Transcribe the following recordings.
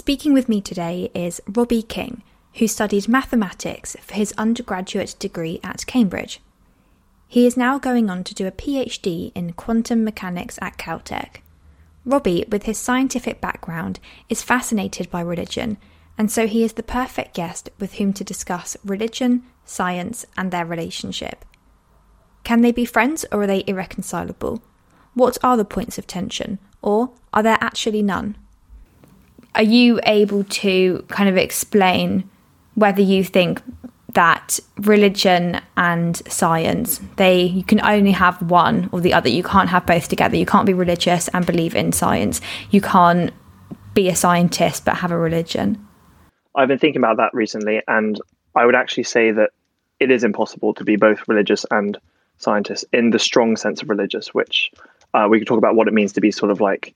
Speaking with me today is Robbie King, who studied mathematics for his undergraduate degree at Cambridge. He is now going on to do a PhD in quantum mechanics at Caltech. Robbie, with his scientific background, is fascinated by religion, and so he is the perfect guest with whom to discuss religion, science, and their relationship. Can they be friends or are they irreconcilable? What are the points of tension, or are there actually none? Are you able to kind of explain whether you think that religion and science they you can only have one or the other? You can't have both together. You can't be religious and believe in science. You can't be a scientist but have a religion. I've been thinking about that recently and i would actually say that it is impossible to be both religious and scientist in the strong sense of religious which uh, we could talk about what it means to be sort of like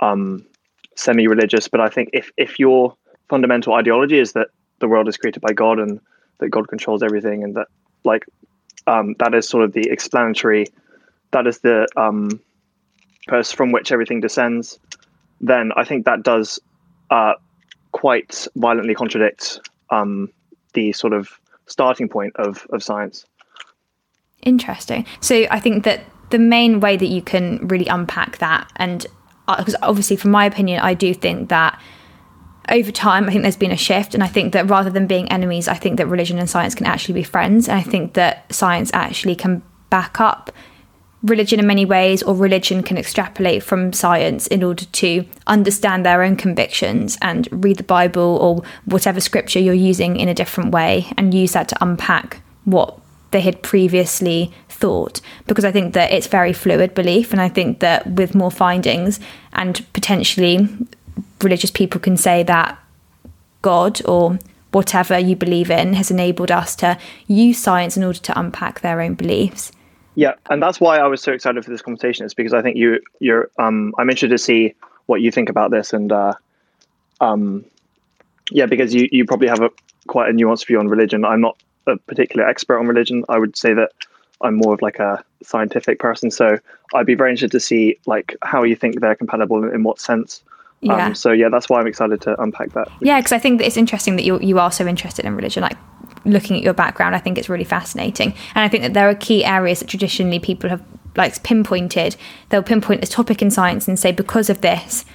um, semi-religious but i think if if your fundamental ideology is that the world is created by god and that God controls everything and that like um, that is sort of the explanatory that is the um, purse from which everything descends, then I think that does uh, quite violently contradict um, the sort of starting point of, of science. Interesting. So I think that the main way that you can really unpack that, and because uh, obviously, from my opinion, I do think that over time, I think there's been a shift. And I think that rather than being enemies, I think that religion and science can actually be friends. And I think that science actually can back up religion in many ways, or religion can extrapolate from science in order to understand their own convictions and read the Bible or whatever scripture you're using in a different way and use that to unpack what they had previously thought because I think that it's very fluid belief and I think that with more findings and potentially religious people can say that God or whatever you believe in has enabled us to use science in order to unpack their own beliefs. Yeah, and that's why I was so excited for this conversation. Is because I think you you're um, I'm interested to see what you think about this, and uh, um, yeah, because you you probably have a quite a nuanced view on religion. I'm not a particular expert on religion. I would say that I'm more of like a scientific person. So I'd be very interested to see like how you think they're compatible in, in what sense. Yeah. Um, so yeah, that's why I'm excited to unpack that. Yeah, because I think that it's interesting that you you are so interested in religion. Like looking at your background, I think it's really fascinating, and I think that there are key areas that traditionally people have like pinpointed. They'll pinpoint a topic in science and say because of this,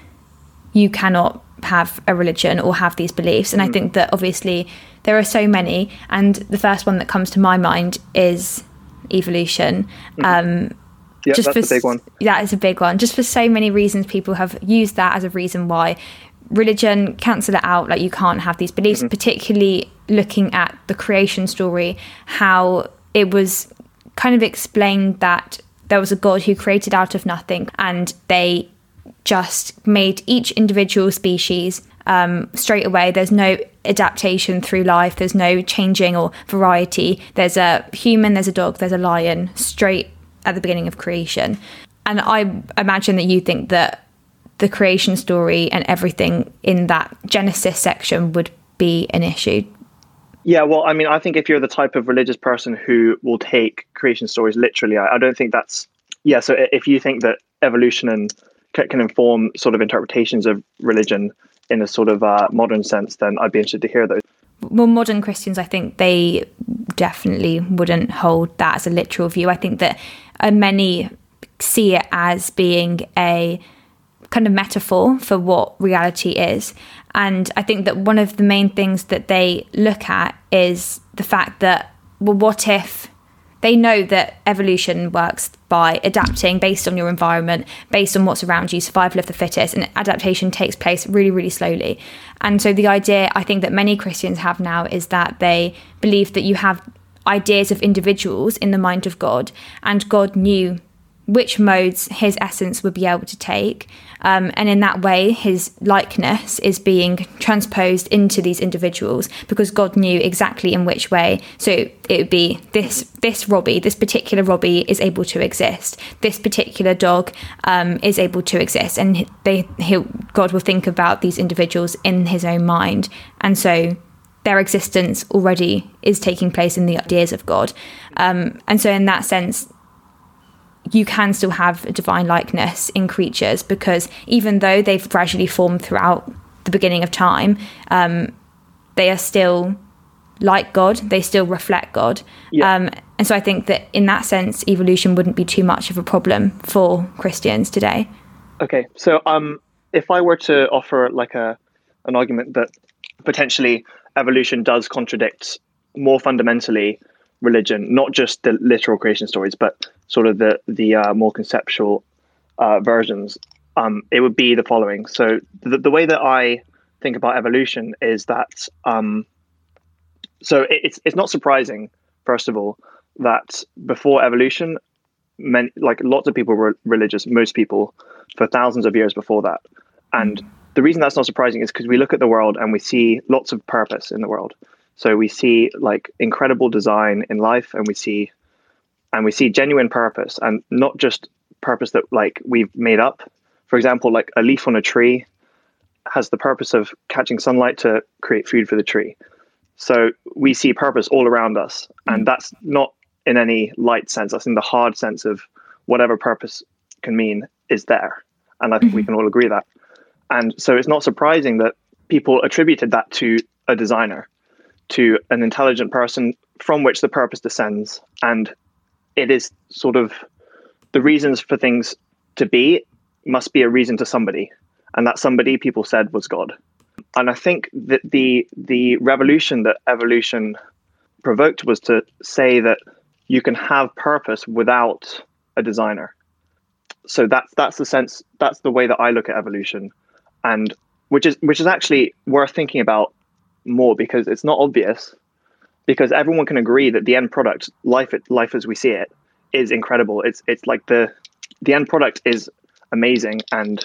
you cannot have a religion or have these beliefs. And mm. I think that obviously there are so many, and the first one that comes to my mind is evolution. Mm. Um, yeah, just that's for, a big one. That is a big one. Just for so many reasons, people have used that as a reason why religion cancel it out. Like you can't have these beliefs, mm-hmm. particularly looking at the creation story, how it was kind of explained that there was a God who created out of nothing, and they just made each individual species um, straight away. There's no adaptation through life. There's no changing or variety. There's a human. There's a dog. There's a lion. Straight at the beginning of creation. And I imagine that you think that the creation story and everything in that Genesis section would be an issue. Yeah, well, I mean, I think if you're the type of religious person who will take creation stories literally, I, I don't think that's. Yeah, so if you think that evolution and can inform sort of interpretations of religion in a sort of uh, modern sense, then I'd be interested to hear those. Well, modern Christians, I think they definitely wouldn't hold that as a literal view. I think that uh, many see it as being a kind of metaphor for what reality is. And I think that one of the main things that they look at is the fact that, well, what if they know that evolution works by adapting based on your environment, based on what's around you, survival of the fittest, and adaptation takes place really, really slowly. And so the idea I think that many Christians have now is that they believe that you have ideas of individuals in the mind of God, and God knew which modes his essence would be able to take. Um, and in that way, his likeness is being transposed into these individuals because God knew exactly in which way. So it would be this this Robbie, this particular Robbie is able to exist. This particular dog um, is able to exist, and they he God will think about these individuals in His own mind, and so their existence already is taking place in the ideas of God. Um, and so, in that sense, you can still have a divine likeness in creatures because even though they've gradually formed throughout the beginning of time, um, they are still like God. They still reflect God. Yeah. Um, and so I think that in that sense, evolution wouldn't be too much of a problem for Christians today. Okay, so um, if I were to offer like a an argument that potentially evolution does contradict more fundamentally religion, not just the literal creation stories, but sort of the the uh, more conceptual uh, versions, um, it would be the following. So the, the way that I think about evolution is that um, so it, it's it's not surprising, first of all, that before evolution, many like lots of people were religious, most people for thousands of years before that, and the reason that's not surprising is because we look at the world and we see lots of purpose in the world. So we see like incredible design in life, and we see and we see genuine purpose, and not just purpose that like we've made up. For example, like a leaf on a tree has the purpose of catching sunlight to create food for the tree. So we see purpose all around us, and mm. that's not in any light sense. That's in the hard sense of whatever purpose can mean is there, and I think we mm-hmm. can all agree that. And so it's not surprising that people attributed that to a designer, to an intelligent person from which the purpose descends, and it is sort of the reasons for things to be must be a reason to somebody, and that somebody people said was God. And I think that the the revolution that evolution provoked was to say that you can have purpose without a designer. So that's that's the sense that's the way that I look at evolution, and which is which is actually worth thinking about more because it's not obvious because everyone can agree that the end product life life as we see it is incredible it's it's like the the end product is amazing and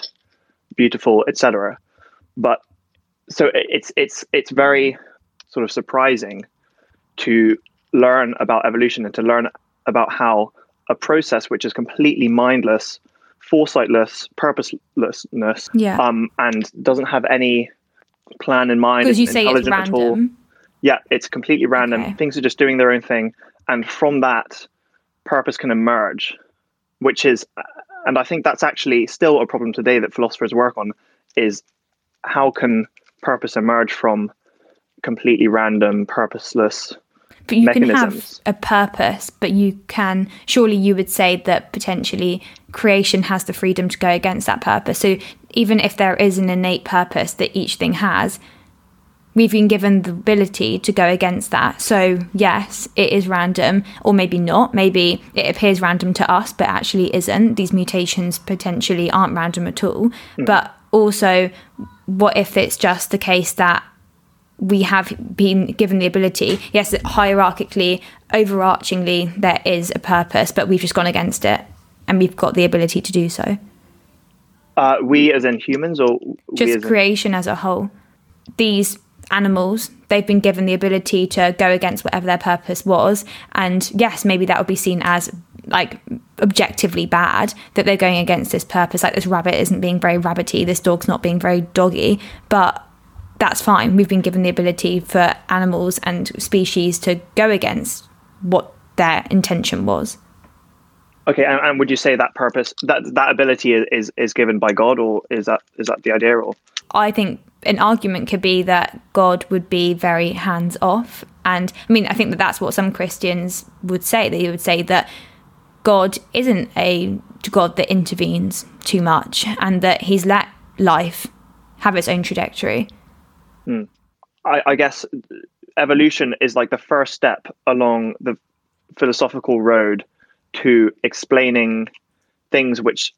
beautiful etc but so it's it's it's very sort of surprising to learn about evolution and to learn about how a process which is completely mindless foresightless purposelessness Yeah. um, and doesn't have any plan in mind Because you say it's intelligent at all. random. Yeah, it's completely random. Okay. Things are just doing their own thing, and from that, purpose can emerge, which is, and I think that's actually still a problem today that philosophers work on, is how can purpose emerge from completely random, purposeless But you can have a purpose, but you can surely you would say that potentially creation has the freedom to go against that purpose. So even if there is an innate purpose that each thing has, we've been given the ability to go against that. So yes, it is random, or maybe not. Maybe it appears random to us, but actually isn't. These mutations potentially aren't random at all. But also, what if it's just the case that we have been given the ability, yes, hierarchically, overarchingly, there is a purpose, but we've just gone against it and we've got the ability to do so. Uh, we as in humans, or Just as in, creation as a whole. These animals, they've been given the ability to go against whatever their purpose was. And yes, maybe that would be seen as like objectively bad that they're going against this purpose. Like this rabbit isn't being very rabbity, this dog's not being very doggy, but that's fine. We've been given the ability for animals and species to go against what their intention was. okay, and, and would you say that purpose, that that ability is, is is given by God, or is that is that the idea, or I think an argument could be that God would be very hands off. And I mean, I think that that's what some Christians would say. They would say that God isn't a God that intervenes too much and that he's let life have its own trajectory. Hmm. I, I guess evolution is like the first step along the philosophical road to explaining things which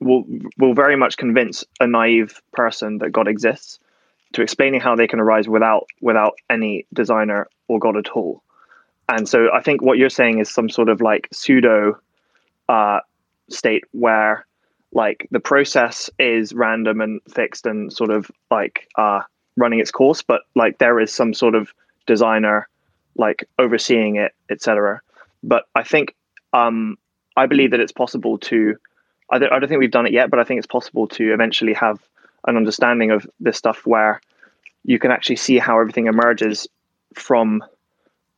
will will very much convince a naive person that God exists, to explaining how they can arise without without any designer or God at all. And so I think what you're saying is some sort of like pseudo uh, state where like the process is random and fixed and sort of like uh, running its course, but like there is some sort of designer like overseeing it, etc. But I think um, I believe that it's possible to. I don't, I don't think we've done it yet, but I think it's possible to eventually have an understanding of this stuff where you can actually see how everything emerges from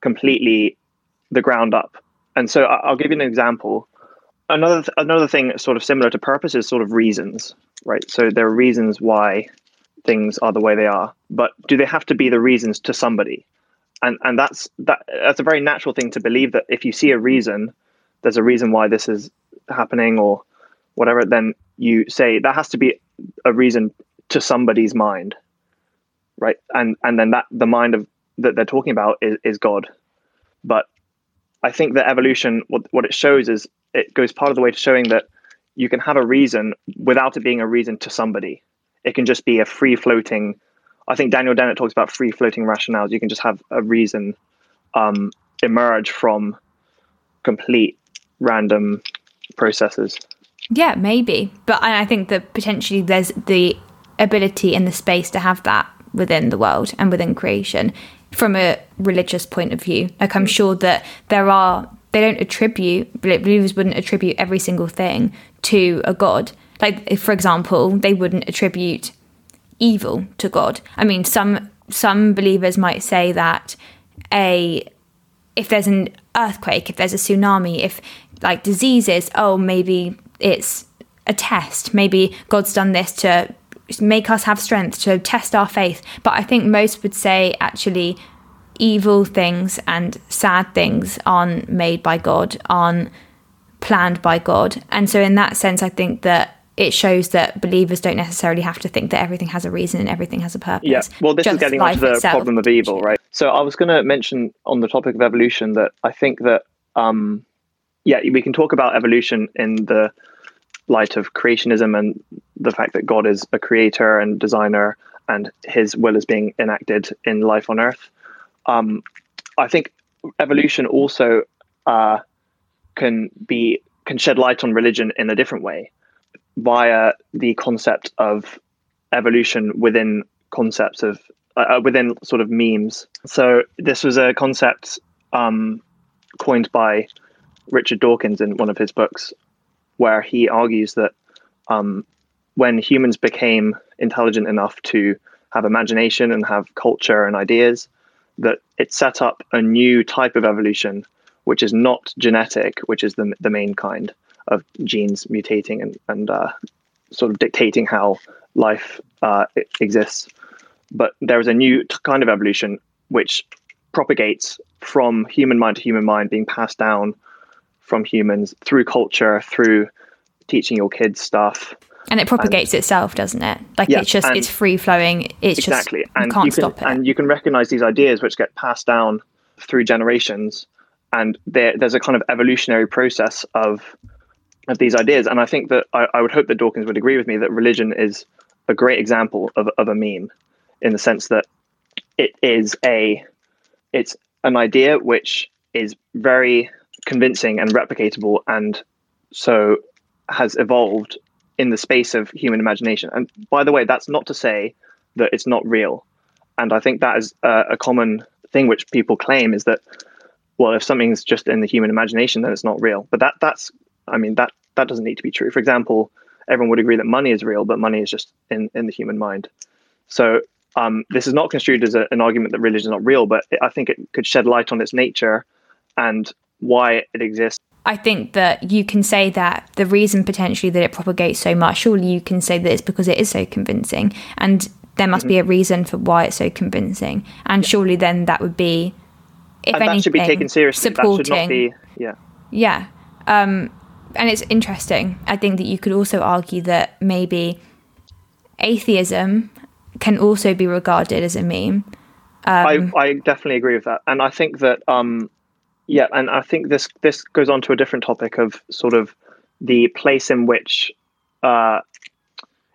completely the ground up. And so I'll give you an example. Another th- another thing sort of similar to purpose is sort of reasons, right? So there are reasons why things are the way they are, but do they have to be the reasons to somebody? And and that's that that's a very natural thing to believe that if you see a reason, there's a reason why this is happening or whatever, then you say that has to be a reason to somebody's mind. Right. And and then that the mind of that they're talking about is, is God. But I think that evolution what what it shows is it goes part of the way to showing that you can have a reason without it being a reason to somebody. It can just be a free floating. I think Daniel Dennett talks about free floating rationales. You can just have a reason um, emerge from complete random processes. Yeah, maybe. But I think that potentially there's the ability and the space to have that within the world and within creation from a religious point of view. Like I'm mm. sure that there are they don't attribute believers wouldn't attribute every single thing to a god. Like if, for example, they wouldn't attribute evil to God. I mean, some some believers might say that a if there's an earthquake, if there's a tsunami, if like diseases, oh maybe it's a test. Maybe God's done this to make us have strength to test our faith. But I think most would say actually evil things and sad things aren't made by God, aren't planned by God. And so, in that sense, I think that it shows that believers don't necessarily have to think that everything has a reason and everything has a purpose. Yeah, well, this is getting onto the itself. problem of evil, right? So, I was going to mention on the topic of evolution that I think that, um, yeah, we can talk about evolution in the light of creationism and the fact that God is a creator and designer and his will is being enacted in life on earth. Um, I think evolution also uh, can be can shed light on religion in a different way via the concept of evolution within concepts of uh, uh within sort of memes. So this was a concept um, coined by Richard Dawkins in one of his books, where he argues that um, when humans became intelligent enough to have imagination and have culture and ideas, that it set up a new type of evolution, which is not genetic, which is the, the main kind of genes mutating and, and uh, sort of dictating how life uh, exists. But there is a new t- kind of evolution which propagates from human mind to human mind, being passed down from humans through culture, through teaching your kids stuff, and it propagates and, itself, doesn't it? Like yeah, it's just it's free flowing. It's exactly, just and you can't you can, stop it. And you can recognize these ideas which get passed down through generations, and there, there's a kind of evolutionary process of of these ideas. And I think that I, I, would hope that Dawkins would agree with me that religion is a great example of of a meme, in the sense that it is a it's an idea which is very convincing and replicatable, and so has evolved in the space of human imagination. And by the way, that's not to say that it's not real. And I think that is a, common thing which people claim is that, well, if something's just in the human imagination, then it's not real. But that that's, I mean, that that doesn't need to be true. For example, everyone would agree that money is real, but money is just in in the human mind. So um, this is not construed as a, an argument that religion is not real, but I think it could shed light on its nature and why it exists I think that you can say that the reason potentially that it propagates so much, surely you can say that it's because it is so convincing. And there must mm-hmm. be a reason for why it's so convincing. And yeah. surely then that would be, if and anything, that should be taken seriously. Supporting, That should not be, yeah. Yeah. Um, and it's interesting. I think that you could also argue that maybe atheism can also be regarded as a meme. Um, I, I definitely agree with that. And I think that um, yeah, and I think this this goes on to a different topic of sort of the place in which, uh,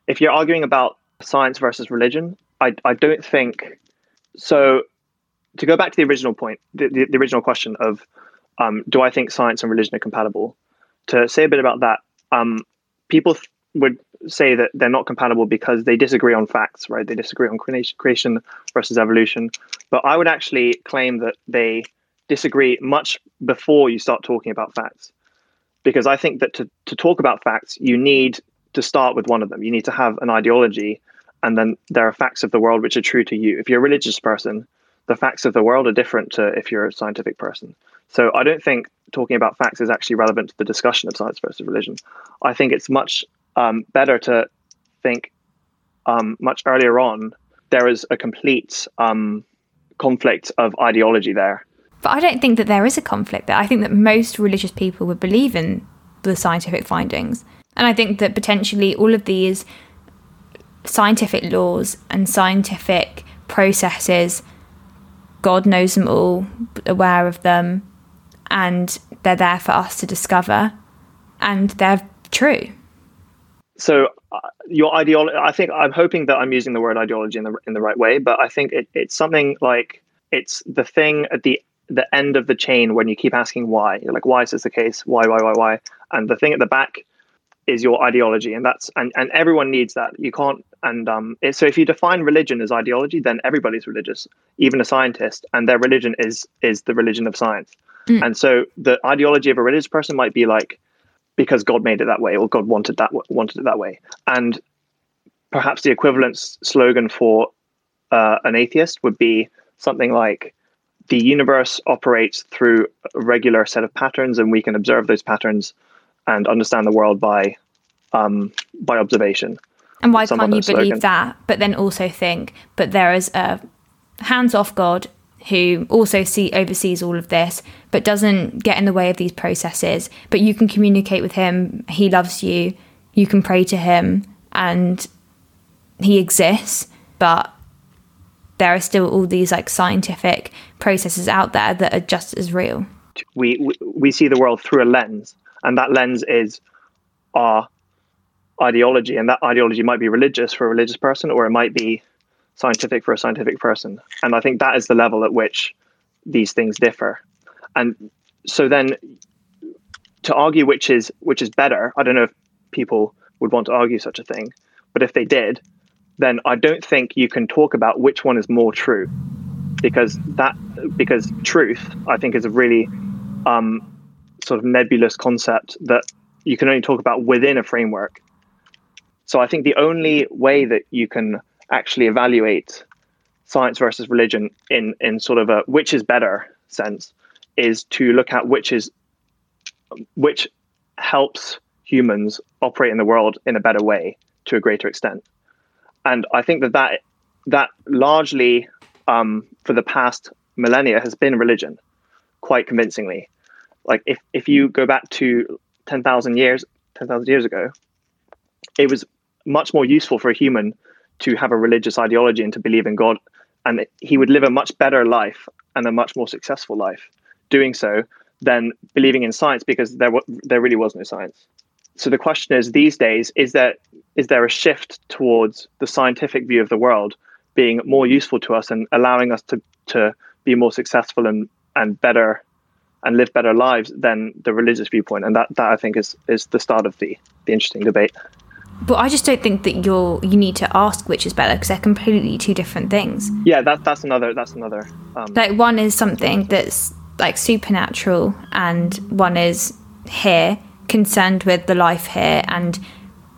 if you're arguing about science versus religion, I I don't think so. To go back to the original point, the, the, the original question of, um, do I think science and religion are compatible? To say a bit about that, um, people th- would say that they're not compatible because they disagree on facts, right? They disagree on creation versus evolution. But I would actually claim that they disagree much before you start talking about facts. Because I think that to, to talk about facts, you need to start with one of them. You need to have an ideology, and then there are facts of the world which are true to you. If you're a religious person, the facts of the world are different to if you're a scientific person. So I don't think talking about facts is actually relevant to the discussion of science versus religion. I think it's much um, better to think um, much earlier on, there is a complete um, conflict of ideology there. But I don't think that there is a conflict there. I think that most religious people would believe in the scientific findings. And I think that potentially all of these scientific laws and scientific processes, God knows them all, aware of them, and they're there for us to discover, and they're true. So uh, your ideology, I think I'm hoping that I'm using the word ideology in the in the right way, but I think it, it's something like it's the thing at the the end of the chain when you keep asking why. You're like, why is this the case? Why, why, why, why? And the thing at the back is your ideology, and that's and and everyone needs that. You can't and um. It, so if you define religion as ideology, then everybody's religious, even a scientist, and their religion is is the religion of science. Mm. And so the ideology of a religious person might be like because God made it that way or God wanted that wanted it that way. And perhaps the equivalent slogan for uh, an atheist would be something like the universe operates through a regular set of patterns and we can observe those patterns and understand the world by um, by observation. And why can't you slogan. believe that, but then also think, but there is a hands-off God who also see oversees all of this, but doesn't get in the way of these processes. But you can communicate with him. He loves you. You can pray to him, and he exists. But there are still all these like scientific processes out there that are just as real. We we, see the world through a lens, and that lens is our ideology, and that ideology might be religious for a religious person, or it might be scientific for a scientific person. And I think that is the level at which these things differ. And so then to argue which is which is better, I don't know if people would want to argue such a thing, but if they did, then I don't think you can talk about which one is more true. Because that because truth, I think, is a really um, sort of nebulous concept that you can only talk about within a framework. So I think the only way that you can actually evaluate science versus religion in in sort of a which is better sense is to look at which is which helps humans operate in the world in a better way to a greater extent and i think that that that largely um, for the past millennia has been religion quite convincingly like if, if you go back to 10,000 years 10,000 years ago it was much more useful for a human to have a religious ideology and to believe in God. And he would live a much better life and a much more successful life doing so than believing in science because there, there really was no science. So the question is these days, is there, is there a shift towards the scientific view of the world being more useful to us and allowing us to, to be more successful and, and better and live better lives than the religious viewpoint? And that, that I think is, is the start of the, the interesting debate. But I just don't think that you're you need to ask which is better because they're completely two different things. Yeah, that that's another that's another. Um, like one is something that's like supernatural, and one is here concerned with the life here and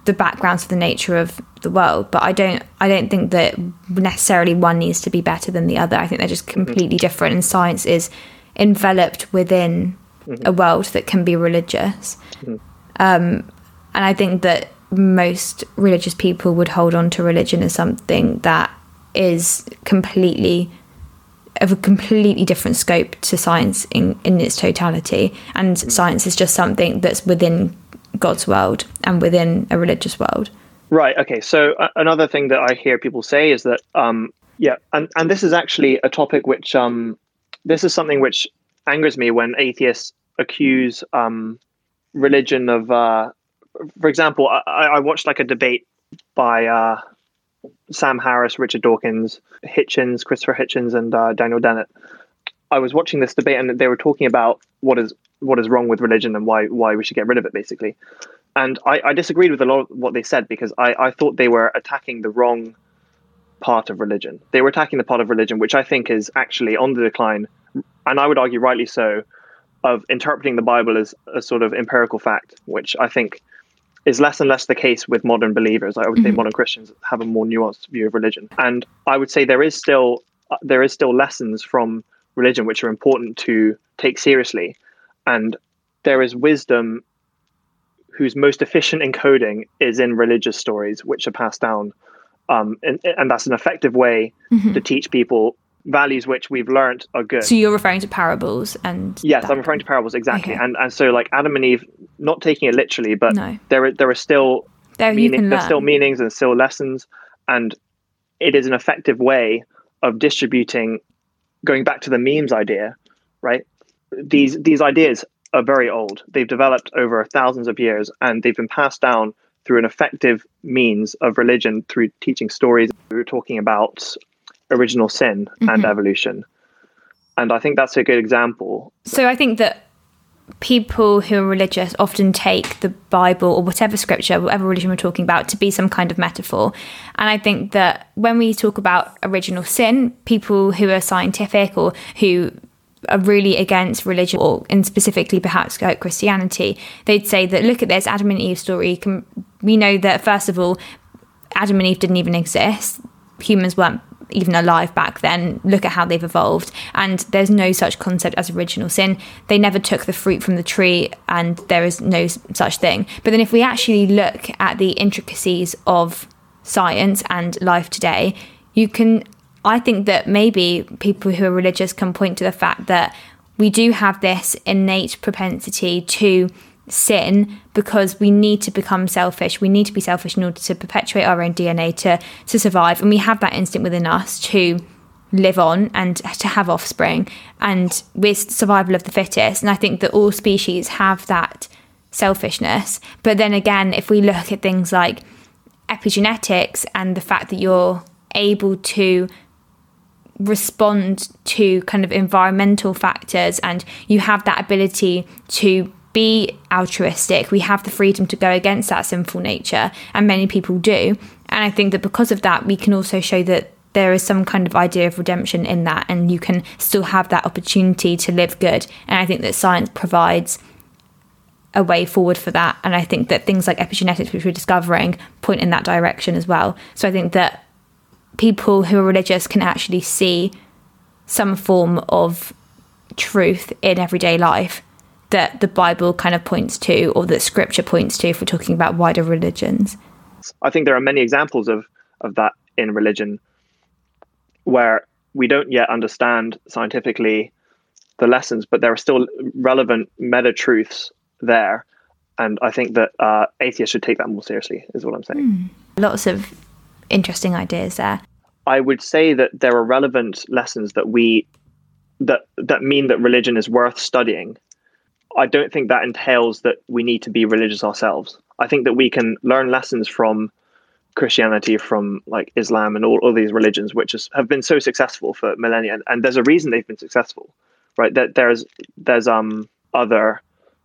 the backgrounds of the nature of the world. But I don't I don't think that necessarily one needs to be better than the other. I think they're just completely mm-hmm. different, and science is enveloped within mm-hmm. a world that can be religious. Mm-hmm. Um, and I think that most religious people would hold on to religion as something that is completely of a completely different scope to science in, in its totality. And science is just something that's within God's world and within a religious world. Right. Okay. So uh, another thing that I hear people say is that, um, yeah, and, and this is actually a topic which, um, this is something which angers me when atheists accuse um, religion of uh, for example, I, I watched like a debate by uh, Sam Harris, Richard Dawkins, Hitchens, Christopher Hitchens, and uh, Daniel Dennett. I was watching this debate, and they were talking about what is what is wrong with religion and why why we should get rid of it, basically. And I, I disagreed with a lot of what they said because I, I thought they were attacking the wrong part of religion. They were attacking the part of religion which I think is actually on the decline, and I would argue rightly so, of interpreting the Bible as a sort of empirical fact, which I think is less and less the case with modern believers. I would mm-hmm. say modern Christians have a more nuanced view of religion, and I would say there is still uh, there is still lessons from religion which are important to take seriously, and there is wisdom whose most efficient encoding is in religious stories which are passed down um, and, and that's an effective way mm-hmm. to teach people values which we've learned are good. So you're referring to parables and Yes, that. I'm referring to parables exactly. Okay. And and so like Adam and Eve not taking it literally, but no. there there are still there meaning, there's still meanings and still lessons and it is an effective way of distributing going back to the memes idea, right? These these ideas are very old. They've developed over thousands of years and they've been passed down through an effective means of religion through teaching stories. We were talking about original sin mm-hmm. and evolution. And I think that's a good example. So I think that people who are religious often take the Bible or whatever scripture, whatever religion we're talking about, to be some kind of metaphor. And I think that when we talk about original sin, people who are scientific or who are really against religion or and specifically perhaps Christianity, they'd say that look at this Adam and Eve story. we know that first of all, Adam and Eve didn't even exist. Humans weren't even alive back then. Look at how they've evolved. And there's no such concept as original sin. They never took the fruit from the tree, and there is no such thing. But then if we actually look at the intricacies of science and life today, you can. I think that maybe people who are religious can point to the fact that we do have this innate propensity to sin because we need to become selfish. We need to be selfish in order to perpetuate our own DNA to to survive, and we have that instinct within us to live on and to have offspring. And we're survival of the fittest. And I think that all species have that selfishness. But then again, if we look at things like epigenetics and the fact that you're able to respond to kind of environmental factors and you have that ability to be altruistic. We have the freedom to go against that sinful nature, and many people do. And I think that because of that, we can also show that there is some kind of idea of redemption in that, and you can still have that opportunity to live good. And I think that science provides a way forward for that. And I think that things like epigenetics, which we're discovering, point in that direction as well. So I think that people who are religious can actually see some form of truth in everyday life that the Bible kind of points to or that scripture points to if we're talking about wider religions? I think there are many examples of, of that in religion where we don't yet understand scientifically the lessons, but there are still relevant meta truths there. And I think that uh, atheists should take that more seriously, is what I'm saying. Mm. Lots of interesting ideas there. I would say that there are relevant lessons that we that that mean that religion is worth studying I don't think that entails that we need to be religious ourselves. I think that we can learn lessons from Christianity, from like Islam, and all, all these religions, which is, have been so successful for millennia. And, and there's a reason they've been successful, right? That there's there's um other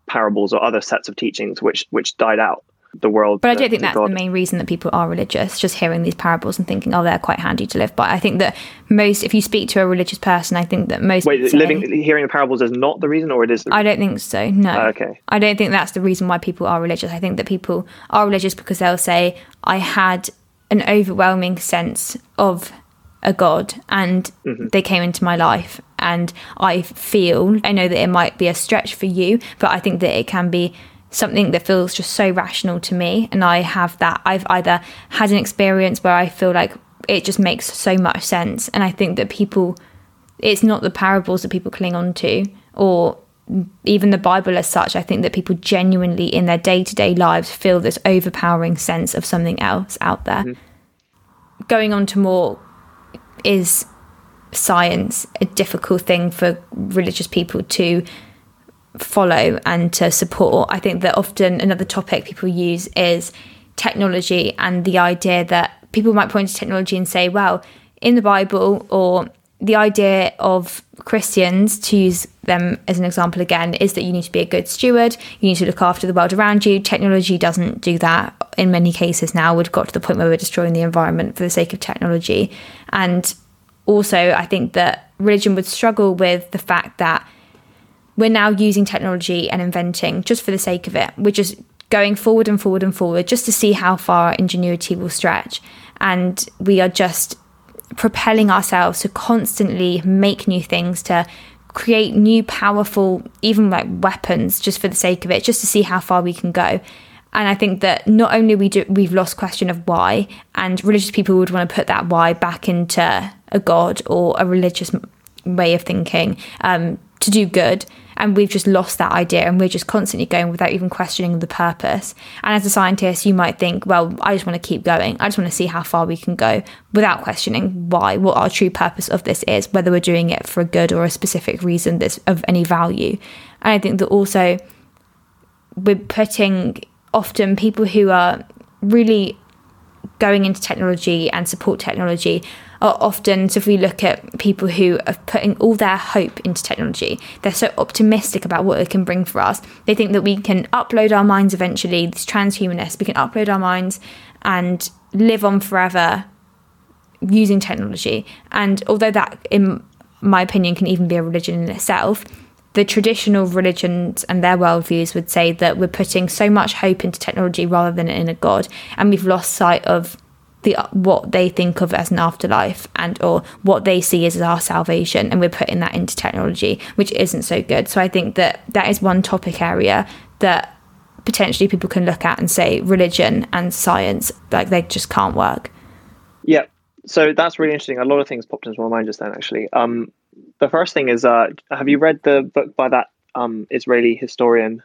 parables or other sets of teachings which which died out the world. But I don't think that's God. the main reason that people are religious, just hearing these parables and thinking, oh, they're quite handy to live by. I think that most, if you speak to a religious person, I think that most. Wait, say, living, hearing the parables is not the reason, or it is? I don't think so, no. Uh, okay. I don't think that's the reason why people are religious. I think that people are religious because they'll say, I had an overwhelming sense of a God and mm-hmm. they came into my life. And I feel, I know that it might be a stretch for you, but I think that it can be something that feels just so rational to me. And I have that. I've either had an experience where I feel like it just makes so much sense. And I think that people, it's not the parables that people cling on to or even the Bible as such. I think that people genuinely in their day to day lives feel this overpowering sense of something else out there. Mm-hmm. Going on to more is science a difficult thing for religious people to follow and to support. I think that often another topic people use is technology and the idea that people might point to technology and say, well, in the Bible or the idea of Christians, to use them as an example again, is that you need to be a good steward, you need to look after the world around you. Technology doesn't do that in many cases now. We've got to the point where we're destroying the environment for the sake of technology. And also, I think that religion would struggle with the fact that we're now using technology and inventing just for the sake of it. We're just going forward and forward and forward just to see how far ingenuity will stretch. And we are just propelling ourselves to constantly make new things, to create new, powerful, even like weapons just for the sake of it, just to see how far we can go. And I think that not only we do we've lost question of why, and religious people would want to put that why back into a god or a religious way of thinking um, to do good, and we've just lost that idea and we're just constantly going without even questioning the purpose. And as a scientist you might think well i just want to keep going. I just want to see how far we can go without questioning why what our true purpose of this is whether we're doing it for a good or a specific reason that's of any value. And i think that also we're putting often people who are really going into technology and support technology are often, so if we look at people who are putting all their hope into technology, they're so optimistic about what it can bring for us. They think that we can upload our minds eventually, these transhumanists, we can upload our minds and live on forever using technology. And although that, in my opinion, can even be a religion in itself, the traditional religions and their worldviews would say that we're putting so much hope into technology rather than in a god, and we've lost sight of the what they think of as an afterlife and or what they see as our salvation and we're putting that into technology which isn't so good. So i think that that is one topic area that potentially people can look at and say religion and science like they just can't work. Yeah. So that's really interesting. A lot of things popped into my mind just then actually. Um the first thing is uh have you read the book by that um israeli historian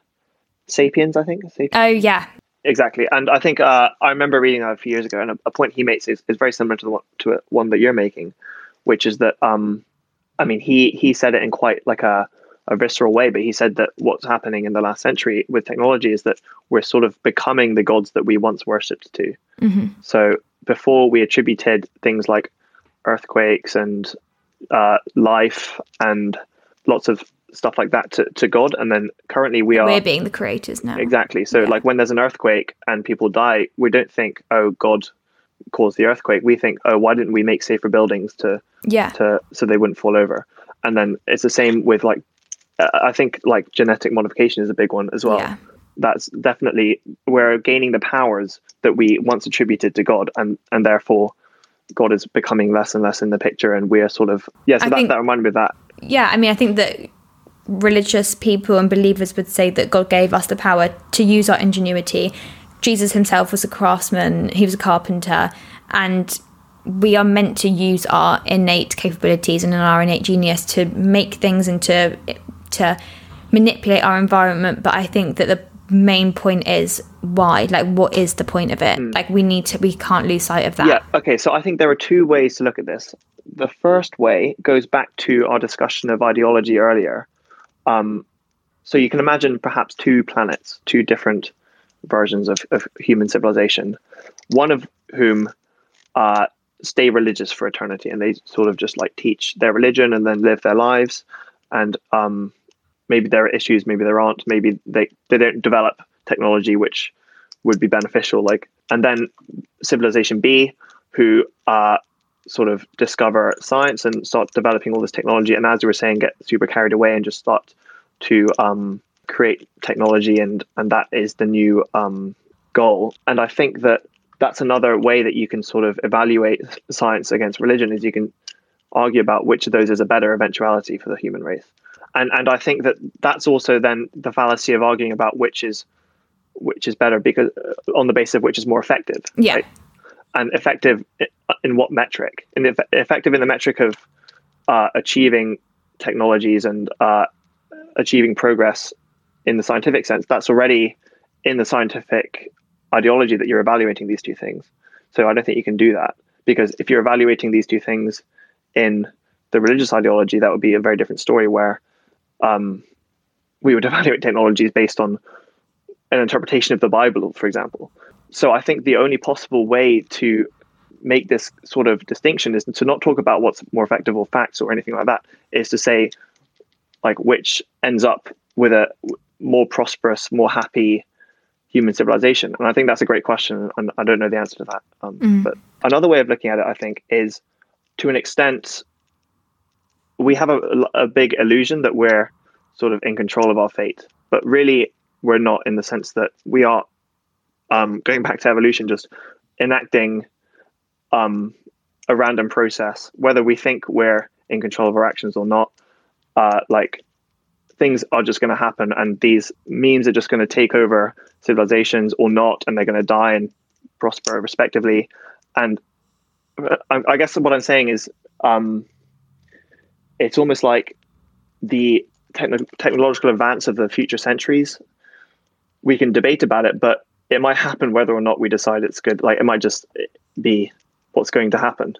sapiens i think? Sapiens? oh yeah Exactly, and I think uh, I remember reading that a few years ago, and a, a point he makes is, is very similar to the one, to one that you're making, which is that um, I mean he he said it in quite like a a visceral way, but he said that what's happening in the last century with technology is that we're sort of becoming the gods that we once worshipped to. Mm-hmm. So before we attributed things like earthquakes and uh, life and lots of stuff like that to, to God. And then currently we are we're being the creators now. Exactly. So yeah. like when there's an earthquake and people die, we don't think, oh, God caused the earthquake. We think, oh, why didn't we make safer buildings to yeah to so they wouldn't fall over? And then it's the same with like uh, I think like genetic modification is a big one as well. Yeah. That's definitely we're gaining the powers that we once attributed to God, and and therefore God is becoming less and less in the picture, and we're sort of yeah. So that, think, that reminded me of that. Yeah, I mean, I think that religious people and believers would say that God gave us the power to use our ingenuity. Jesus himself was a craftsman, he was a carpenter, and we are meant to use our innate capabilities and our innate genius to make things and to to manipulate our environment. But I think that the main point is why like what is the point of it mm. like we need to we can't lose sight of that yeah okay so i think there are two ways to look at this the first way goes back to our discussion of ideology earlier um, so you can imagine perhaps two planets, two different versions of, of human civilization, one of whom uh, stay religious for eternity and they sort of just like teach their religion and then live their lives. And um, maybe there are issues, maybe there aren't, maybe they, they don't develop technology which would be beneficial. Like, and then civilization B, who uh, sort of discover science and start developing all this technology. And as you were saying, get super carried away and just start to um, create technology, and and that is the new um, goal. And I think that that's another way that you can sort of evaluate science against religion is you can argue about which of those is a better eventuality for the human race. And and I think that that's also then the fallacy of arguing about which is which is better because uh, on the basis of which is more effective. Yeah. Right? and effective in what metric? In the, effective in the metric of uh, achieving technologies and uh, achieving progress in the scientific sense. That's already in the scientific ideology that you're evaluating these two things. So I don't think you can do that because if you're evaluating these two things in the religious ideology, that would be a very different story where um, we would evaluate technologies based on an interpretation of the Bible, for example so I think the only possible way to make this sort of distinction is to not talk about what's more effective or facts or anything like that. Is to say like which ends up with a more prosperous more happy human civilization. And i think that's a great question and i don't know the answer to that. Um, mm. but another way of looking at it i think is to an extent we have a, a big illusion that we're sort of in control of our fate but really we're not in the sense that we are um, going back to evolution, just enacting um, a random process, whether we think we're in control of our actions or not. Uh, like things are just going to happen and these memes are just going to take over civilizations or not and they're going to die and prosper respectively and uh, I, I guess what i'm saying is um, it's almost like the techno- technological advance of the future centuries we can debate about it but it might happen whether or not we decide it's good like it might just be what's going to happen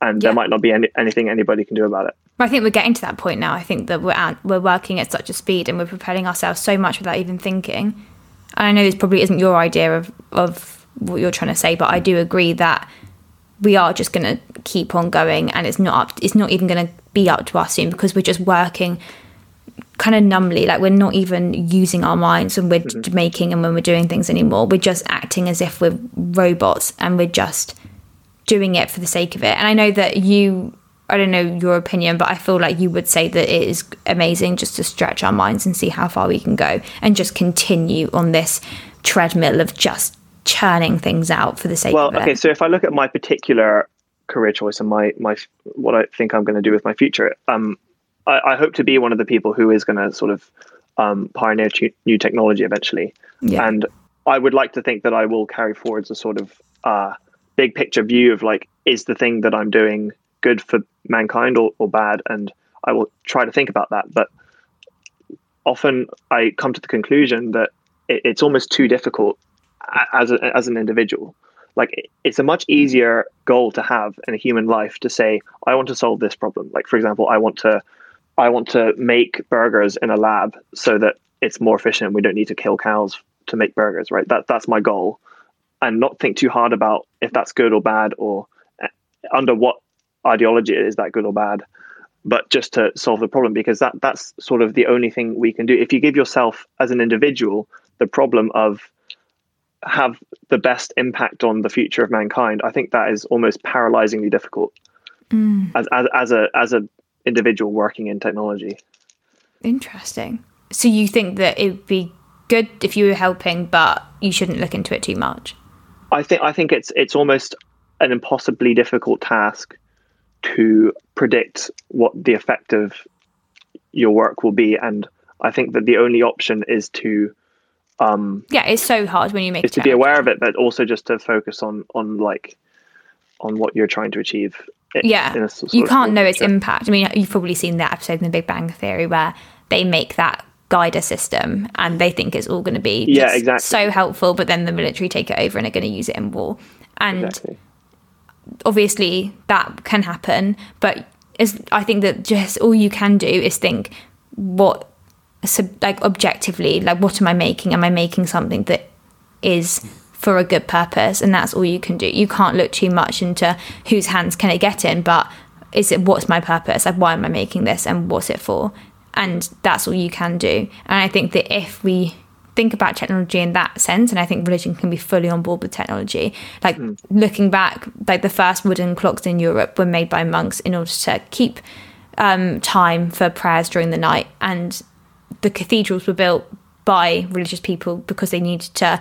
and yeah. there might not be any, anything anybody can do about it I think we're getting to that point now. I think that we're at, we're working at such a speed and we're propelling ourselves so much without even thinking. And I know this probably isn't your idea of of what you're trying to say, but I do agree that we are just going to keep on going, and it's not up. It's not even going to be up to us soon because we're just working kind of numbly like we're not even using our minds when we're mm-hmm. making and when we're doing things anymore we're just acting as if we're robots and we're just doing it for the sake of it and i know that you I don't know your opinion, but I feel like you would say that it is amazing just to stretch our minds and see how far we can go and just continue on this treadmill of just churning things out for the sake well, of it. Well, okay, so if I look at my particular career choice and my my what I think I'm going to do with my future, um, I, I hope to be one of the people who is going to sort of um, pioneer new technology eventually, yeah. and I would like to think that I will carry forwards a sort of uh, big picture view of like, is the thing that I'm doing good for mankind or, or bad? And i will try to think about that. But often i come to the conclusion that it, it's almost too difficult as, a, as an individual. Like it's a much easier goal to have in a human life to say i want to solve this problem. Like for example i want to i want to make burgers in a lab so that it's more efficient. We don't need to kill cows to make burgers right? That that's my goal and not think too hard about if that's good or bad or eh, under what ideology is that good or bad but just to solve the problem because that that's sort of the only thing we can do. If you give yourself as an individual the problem of have the best impact on the future of mankind i think that is almost paralyzingly difficult. Mm. as, as as a as a individual working in technology. Interesting. So you think that it would be good if you were helping but you shouldn't look into it too much i think i think it's it's almost an impossibly difficult task to predict what the effect of your work will be. And i think that the only option is to um yeah it's so hard when you make is to be aware of it but also just to focus on on like on what you're trying to achieve yeah. you can't know its impact. I mean you've probably seen that episode in the big bang theory where they make that guider system and they think it's all going to be yeah, exactly. so helpful but then the military take it over and are going to use it in war and exactly obviously that can happen, but is I think that just all you can do is think what like objectively like what am I making? Am I making something that is for a good purpose? And that's all you can do. You can't look too much into whose hands can it get in, but is it what's my purpose? Like why am I making this and what's it for? And that's all you can do. And I think that if we think about technology in that sense and i think religion can be fully on board with technology like mm. looking back like the first wooden clocks in europe were made by monks in order to keep um, time for prayers during the night and the cathedrals were built by religious people because they needed to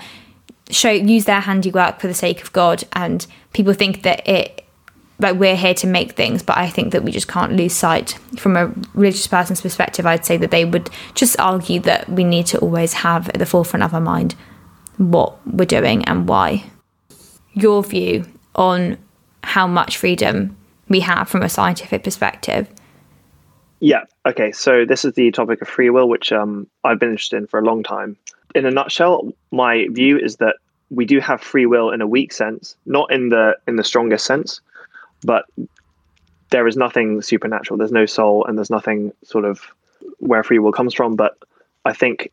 show use their handiwork for the sake of god and people think that it like we're here to make things but i think that we just can't lose sight. From a religious person's perspective i'd say that they would just argue that we need to always have at the forefront of our mind what we're doing and why. Your view on how much freedom we have from a scientific perspective? Yeah okay so this is the topic of free will which um, i've been interested in for a long time. In a nutshell my view is that we do have free will in a weak sense not in the in the strongest sense but there is nothing supernatural. There's no soul, and there's nothing sort of where free will comes from. But I think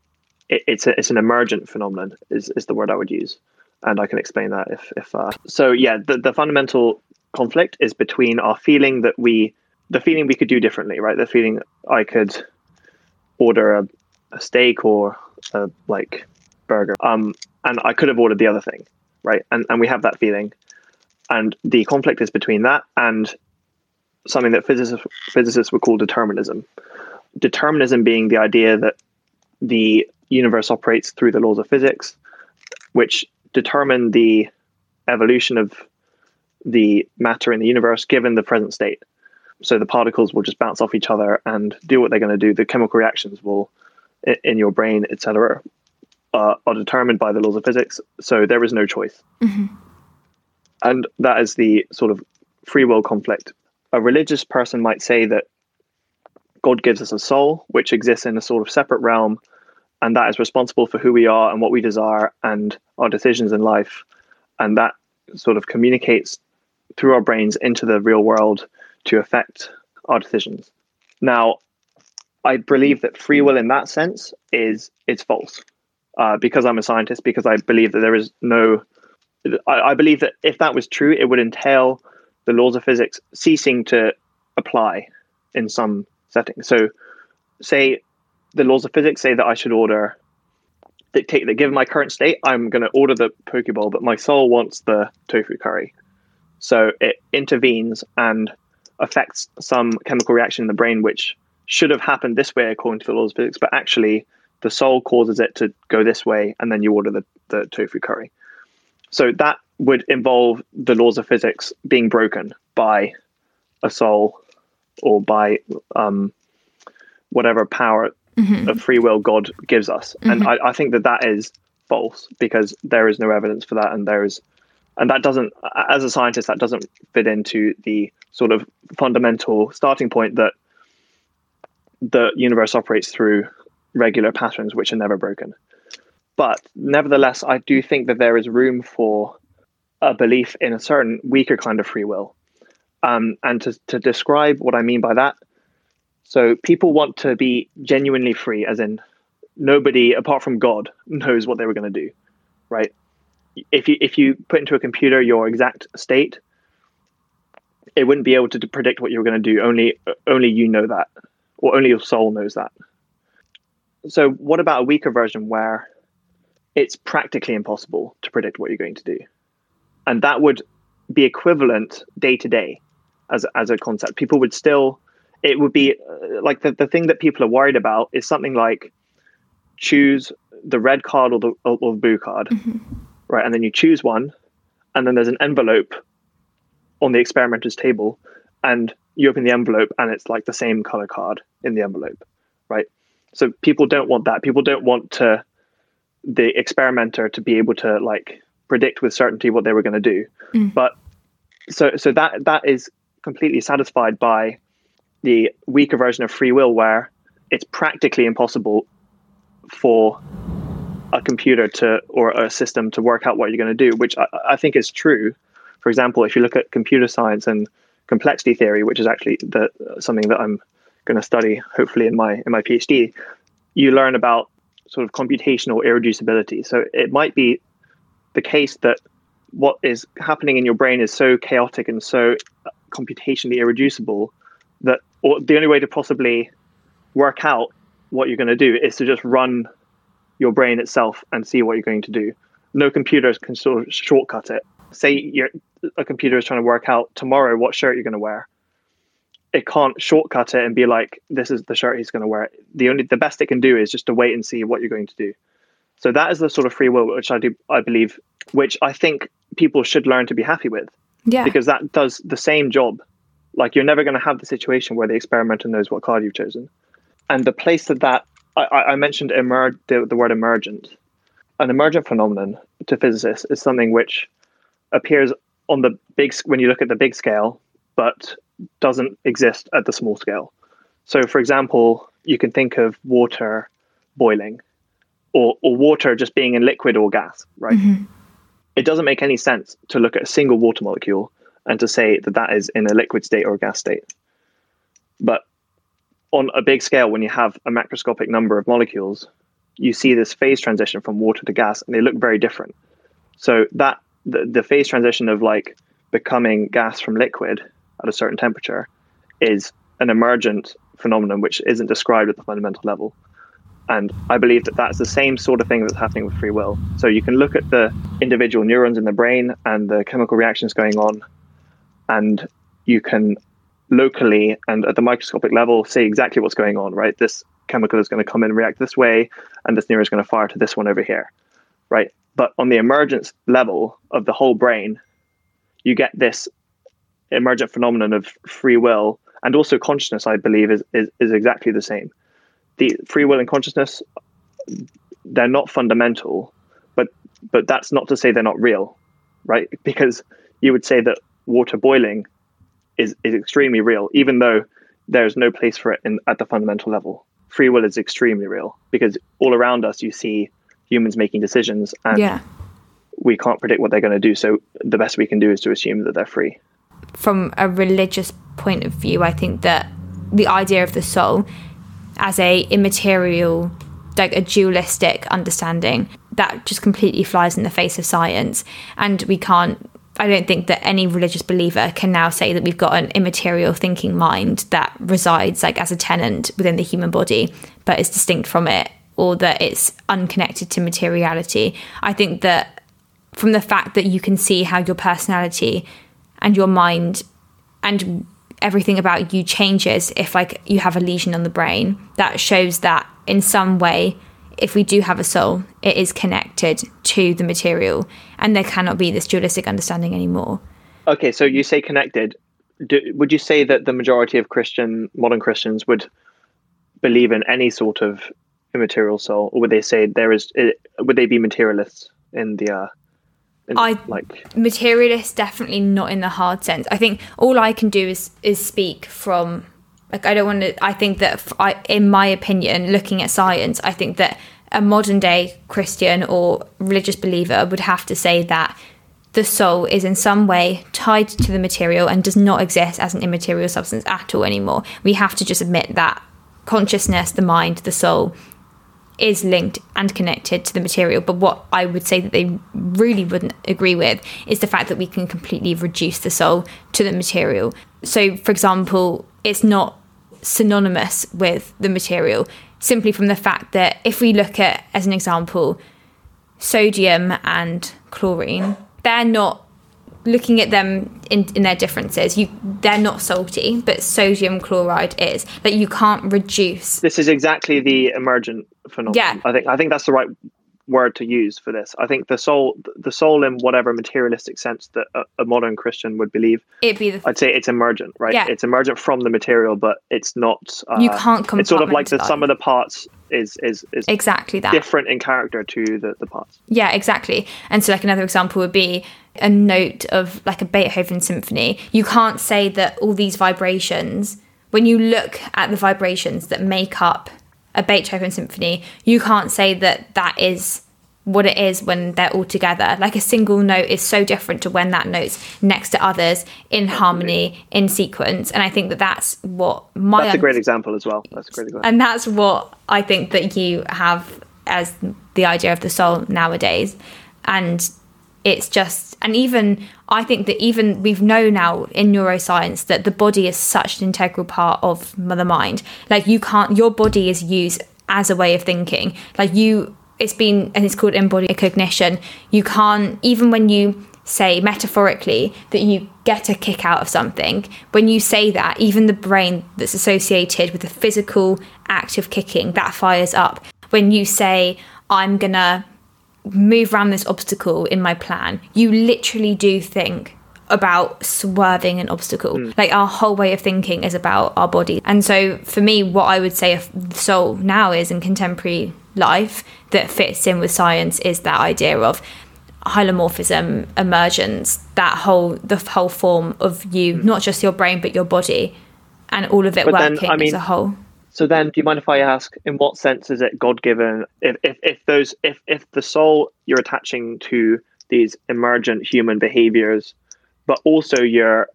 it, it's a, it's an emergent phenomenon is is the word I would use, and I can explain that if if uh, so. Yeah, the the fundamental conflict is between our feeling that we the feeling we could do differently, right? The feeling I could order a, a steak or a like burger, um, and I could have ordered the other thing, right? And and we have that feeling, and the conflict is between that and something that physicists, physicists would call determinism. Determinism being the idea that the universe operates through the laws of physics, which determine the evolution of the matter in the universe given the present state. So the particles will just bounce off each other and do what they're going to do. The chemical reactions will in, your brain, etc., uh, are determined by the laws of physics. So there is no choice. Mm-hmm. And that is the sort of free will conflict. A religious person might say that God gives us a soul, which exists in a sort of separate realm, and that is responsible for who we are and what we desire and our decisions in life. And that sort of communicates through our brains into the real world to affect our decisions. Now, I believe that free will in that sense is it's false. Uh, because I'm a scientist, because I believe that there is no I, believe that if that was true, it would entail the laws of physics ceasing to apply in some settings. So, say the laws of physics say that I should order dictate that given my current state, I'm going to order the poke bowl, but my soul wants the tofu curry. So it intervenes and affects some chemical reaction in the brain, which should have happened this way according to the laws of physics, but actually the soul causes it to go this way, and then you order the, the tofu curry. So that would involve the laws of physics being broken by a soul or by um, whatever power mm-hmm. of free will God gives us. Mm-hmm. And I, I think that that is false because there is no evidence for that, and there is, and that doesn't, as a scientist, that doesn't fit into the sort of fundamental starting point that the universe operates through regular patterns which are never broken. But nevertheless, I do think that there is room for a belief in a certain weaker kind of free will. Um, and to, to describe what I mean by that, so people want to be genuinely free, as in nobody apart from God knows what they were going to do, right? If you if you put into a computer your exact state, it wouldn't be able to predict what you were going to do. Only only you know that, or only your soul knows that. So, what about a weaker version where it's practically impossible to predict what you're going to do. And that would be equivalent day to day as, as a concept. People would still, it would be uh, like the, the thing that people are worried about is something like choose the red card or the, or the blue card, mm-hmm. right? And then you choose one, and then there's an envelope on the experimenter's table, and you open the envelope, and it's like the same color card in the envelope, right? So people don't want that. People don't want to the experimenter to be able to like predict with certainty what they were going to do. Mm. But so so that that is completely satisfied by the weaker version of free will where it's practically impossible for a computer to or a system to work out what you're going to do, which I, I think is true. For example, if you look at computer science and complexity theory, which is actually the something that I'm going to study hopefully in my in my PhD, you learn about sort of computational irreducibility. So it might be the case that what is happening in your brain is so chaotic and so computationally irreducible that the only way to possibly work out what you're going to do is to just run your brain itself and see what you're going to do. No computers can sort of shortcut it. Say a computer is trying to work out tomorrow what shirt you're going to wear it can't shortcut it and be like, this is the shirt he's going to wear. The only the best it can do is just to wait and see what you're going to do. So that is the sort of free will which I do I believe, which I think people should learn to be happy with. Yeah. Because that does the same job. Like you're never going to have the situation where the experimenter knows what card you've chosen. And the place that that I, I mentioned emer- the, the word emergent. An emergent phenomenon to physicists is something which appears on the big when you look at the big scale, but doesn't exist at the small scale. So, for example, you can think of water boiling or, or water just being in liquid or gas, right? Mm-hmm. It doesn't make any sense to look at a single water molecule and to say that that is in a liquid state or a gas state. But on a big scale, when you have a macroscopic number of molecules, you see this phase transition from water to gas, and they look very different. So that the, the phase transition of like becoming gas from liquid at a certain temperature is an emergent phenomenon which isn't described at the fundamental level. And I believe that that's the same sort of thing that's happening with free will. So you can look at the individual neurons in the brain and the chemical reactions going on, and you can locally and at the microscopic level see exactly what's going on, right? This chemical is going to come in and react this way, and this neuron is going to fire to this one over here, right? But on the emergence level of the whole brain, you get this emergent phenomenon of free will and also consciousness, I believe, is, is, is exactly the same. the free will and consciousness they're not fundamental, but but that's not to say they're not real, right? Because you would say that water boiling is is extremely real, even though there's no place for it in, at the fundamental level. Free will is extremely real because all around us you see humans making decisions and Yeah. we can't predict what they're going to do. So the best we can do is to assume that they're free. From a religious point of view, I think that the idea of the soul as a immaterial, like a dualistic understanding, that just completely flies in the face of science. And we can't. I don't think that any religious believer can now say that we've got an immaterial thinking mind that resides like as a tenant within the human body, but is distinct from it, or that it's unconnected to materiality. I think that from the fact that you can see how your personality and your mind and everything about you changes if like you have a lesion on the brain that shows that in some way if we do have a soul it is connected to the material and there cannot be this dualistic understanding anymore Okay, so you say connected. Do, would you say that the majority of Christian modern Christians would believe in any sort of immaterial soul, or would they say there is? Would they be materialists in the? Uh, I- like materialist definitely not in the hard sense. I think all i can do is is speak from like i don't want to i think that I in my opinion looking at science i think that a modern day christian or religious believer would have to say that the soul is in some way tied to the material and does not exist as an immaterial substance at all anymore. We have to just admit that consciousness the mind the soul is linked and connected to the material. But what I would say that they really wouldn't agree with is the fact that we can completely reduce the soul to the material. So, for example, it's not synonymous with the material simply from the fact that if we look at, as an example, sodium and chlorine, they're not looking at them in, in their differences you they're not salty but sodium chloride is like you can't reduce this is exactly the emergent phenomenon. Yeah. I think I think that's the right word to use for this. I think the soul, the soul, in whatever materialistic sense that a, a modern Christian would believe, it'd be the I'd say it's emergent, right? Yeah. It's emergent from the material, but it's not. Uh, You can't come It's sort of like the sum of the parts is is is exactly that different in character to the the parts. Yeah, exactly. And so, like, another example would be a note of like a Beethoven symphony. You can't say that all these vibrations, when you look at the vibrations that make up a Beethoven symphony, you can't say that that is what it is when they're all together. Like a single note is so different to when that note's next to others in harmony, in sequence. And I think that that's what my That's a great example as well. That's a great example. and that's what I think that you have as the idea of the soul nowadays. And it's just, and even I think that even we've known now in neuroscience that the body is such an integral part of the mind. Like you can't, your body is used as a way of thinking. Like you, it's been, and it's called embodied cognition. You can't, even when you say metaphorically that you get a kick out of something, when you say that, even the brain that's associated with the physical act of kicking, that fires up. When you say, I'm gonna move around this obstacle in my plan, you literally do think about swerving an obstacle. Mm. Like our whole way of thinking is about our body. And so for me, what I would say the soul now is in contemporary life that fits in with science is that idea of hylomorphism, emergence, that whole the whole form of you, mm. not just your brain but your body, and all of it But then, working I mean- as a whole. So then, do you mind if I ask, in what sense is it God given? If, if if those if if the soul you're attaching to these emergent human behaviors, but also you're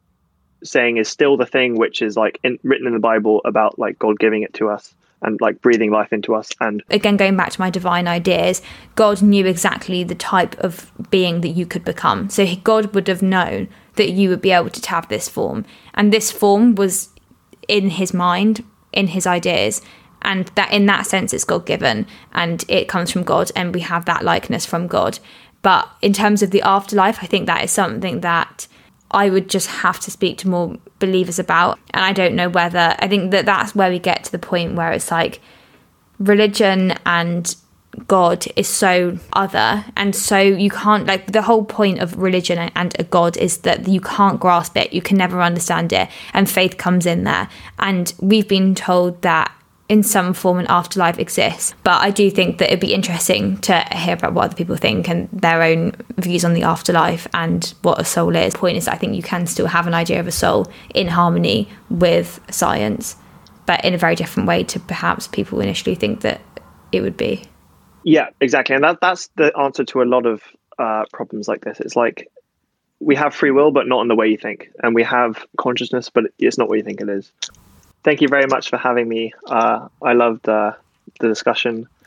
saying is still the thing which is like in, written in the Bible about like God giving it to us and like breathing life into us, and again going back to my divine ideas god knew exactly the type of being that you could become so god would have known that you would be able to have this form and this form was in his mind in his ideas and that in that sense it's god given and it comes from god and we have that likeness from god but in terms of the afterlife i think that is something that I would just have to speak to more believers about. And I don't know whether, I think that that's where we get to the point where it's like religion and God is so other. And so you can't, like, the whole point of religion and a God is that you can't grasp it, you can never understand it. And faith comes in there. And we've been told that in some form an afterlife exists. But I do think that it'd be interesting to hear about what other people think and their own views on the afterlife and what a soul is. The point is, I think you can still have an idea of a soul in harmony with science, but in a very different way to perhaps people initially think that it would be. Yeah, exactly. And that that's the answer to a lot of uh, problems like this. It's like we have free will, but not in the way you think, and we have consciousness, but it's not what you think it is. Thank you very much for having me. Uh, I loved uh, the discussion.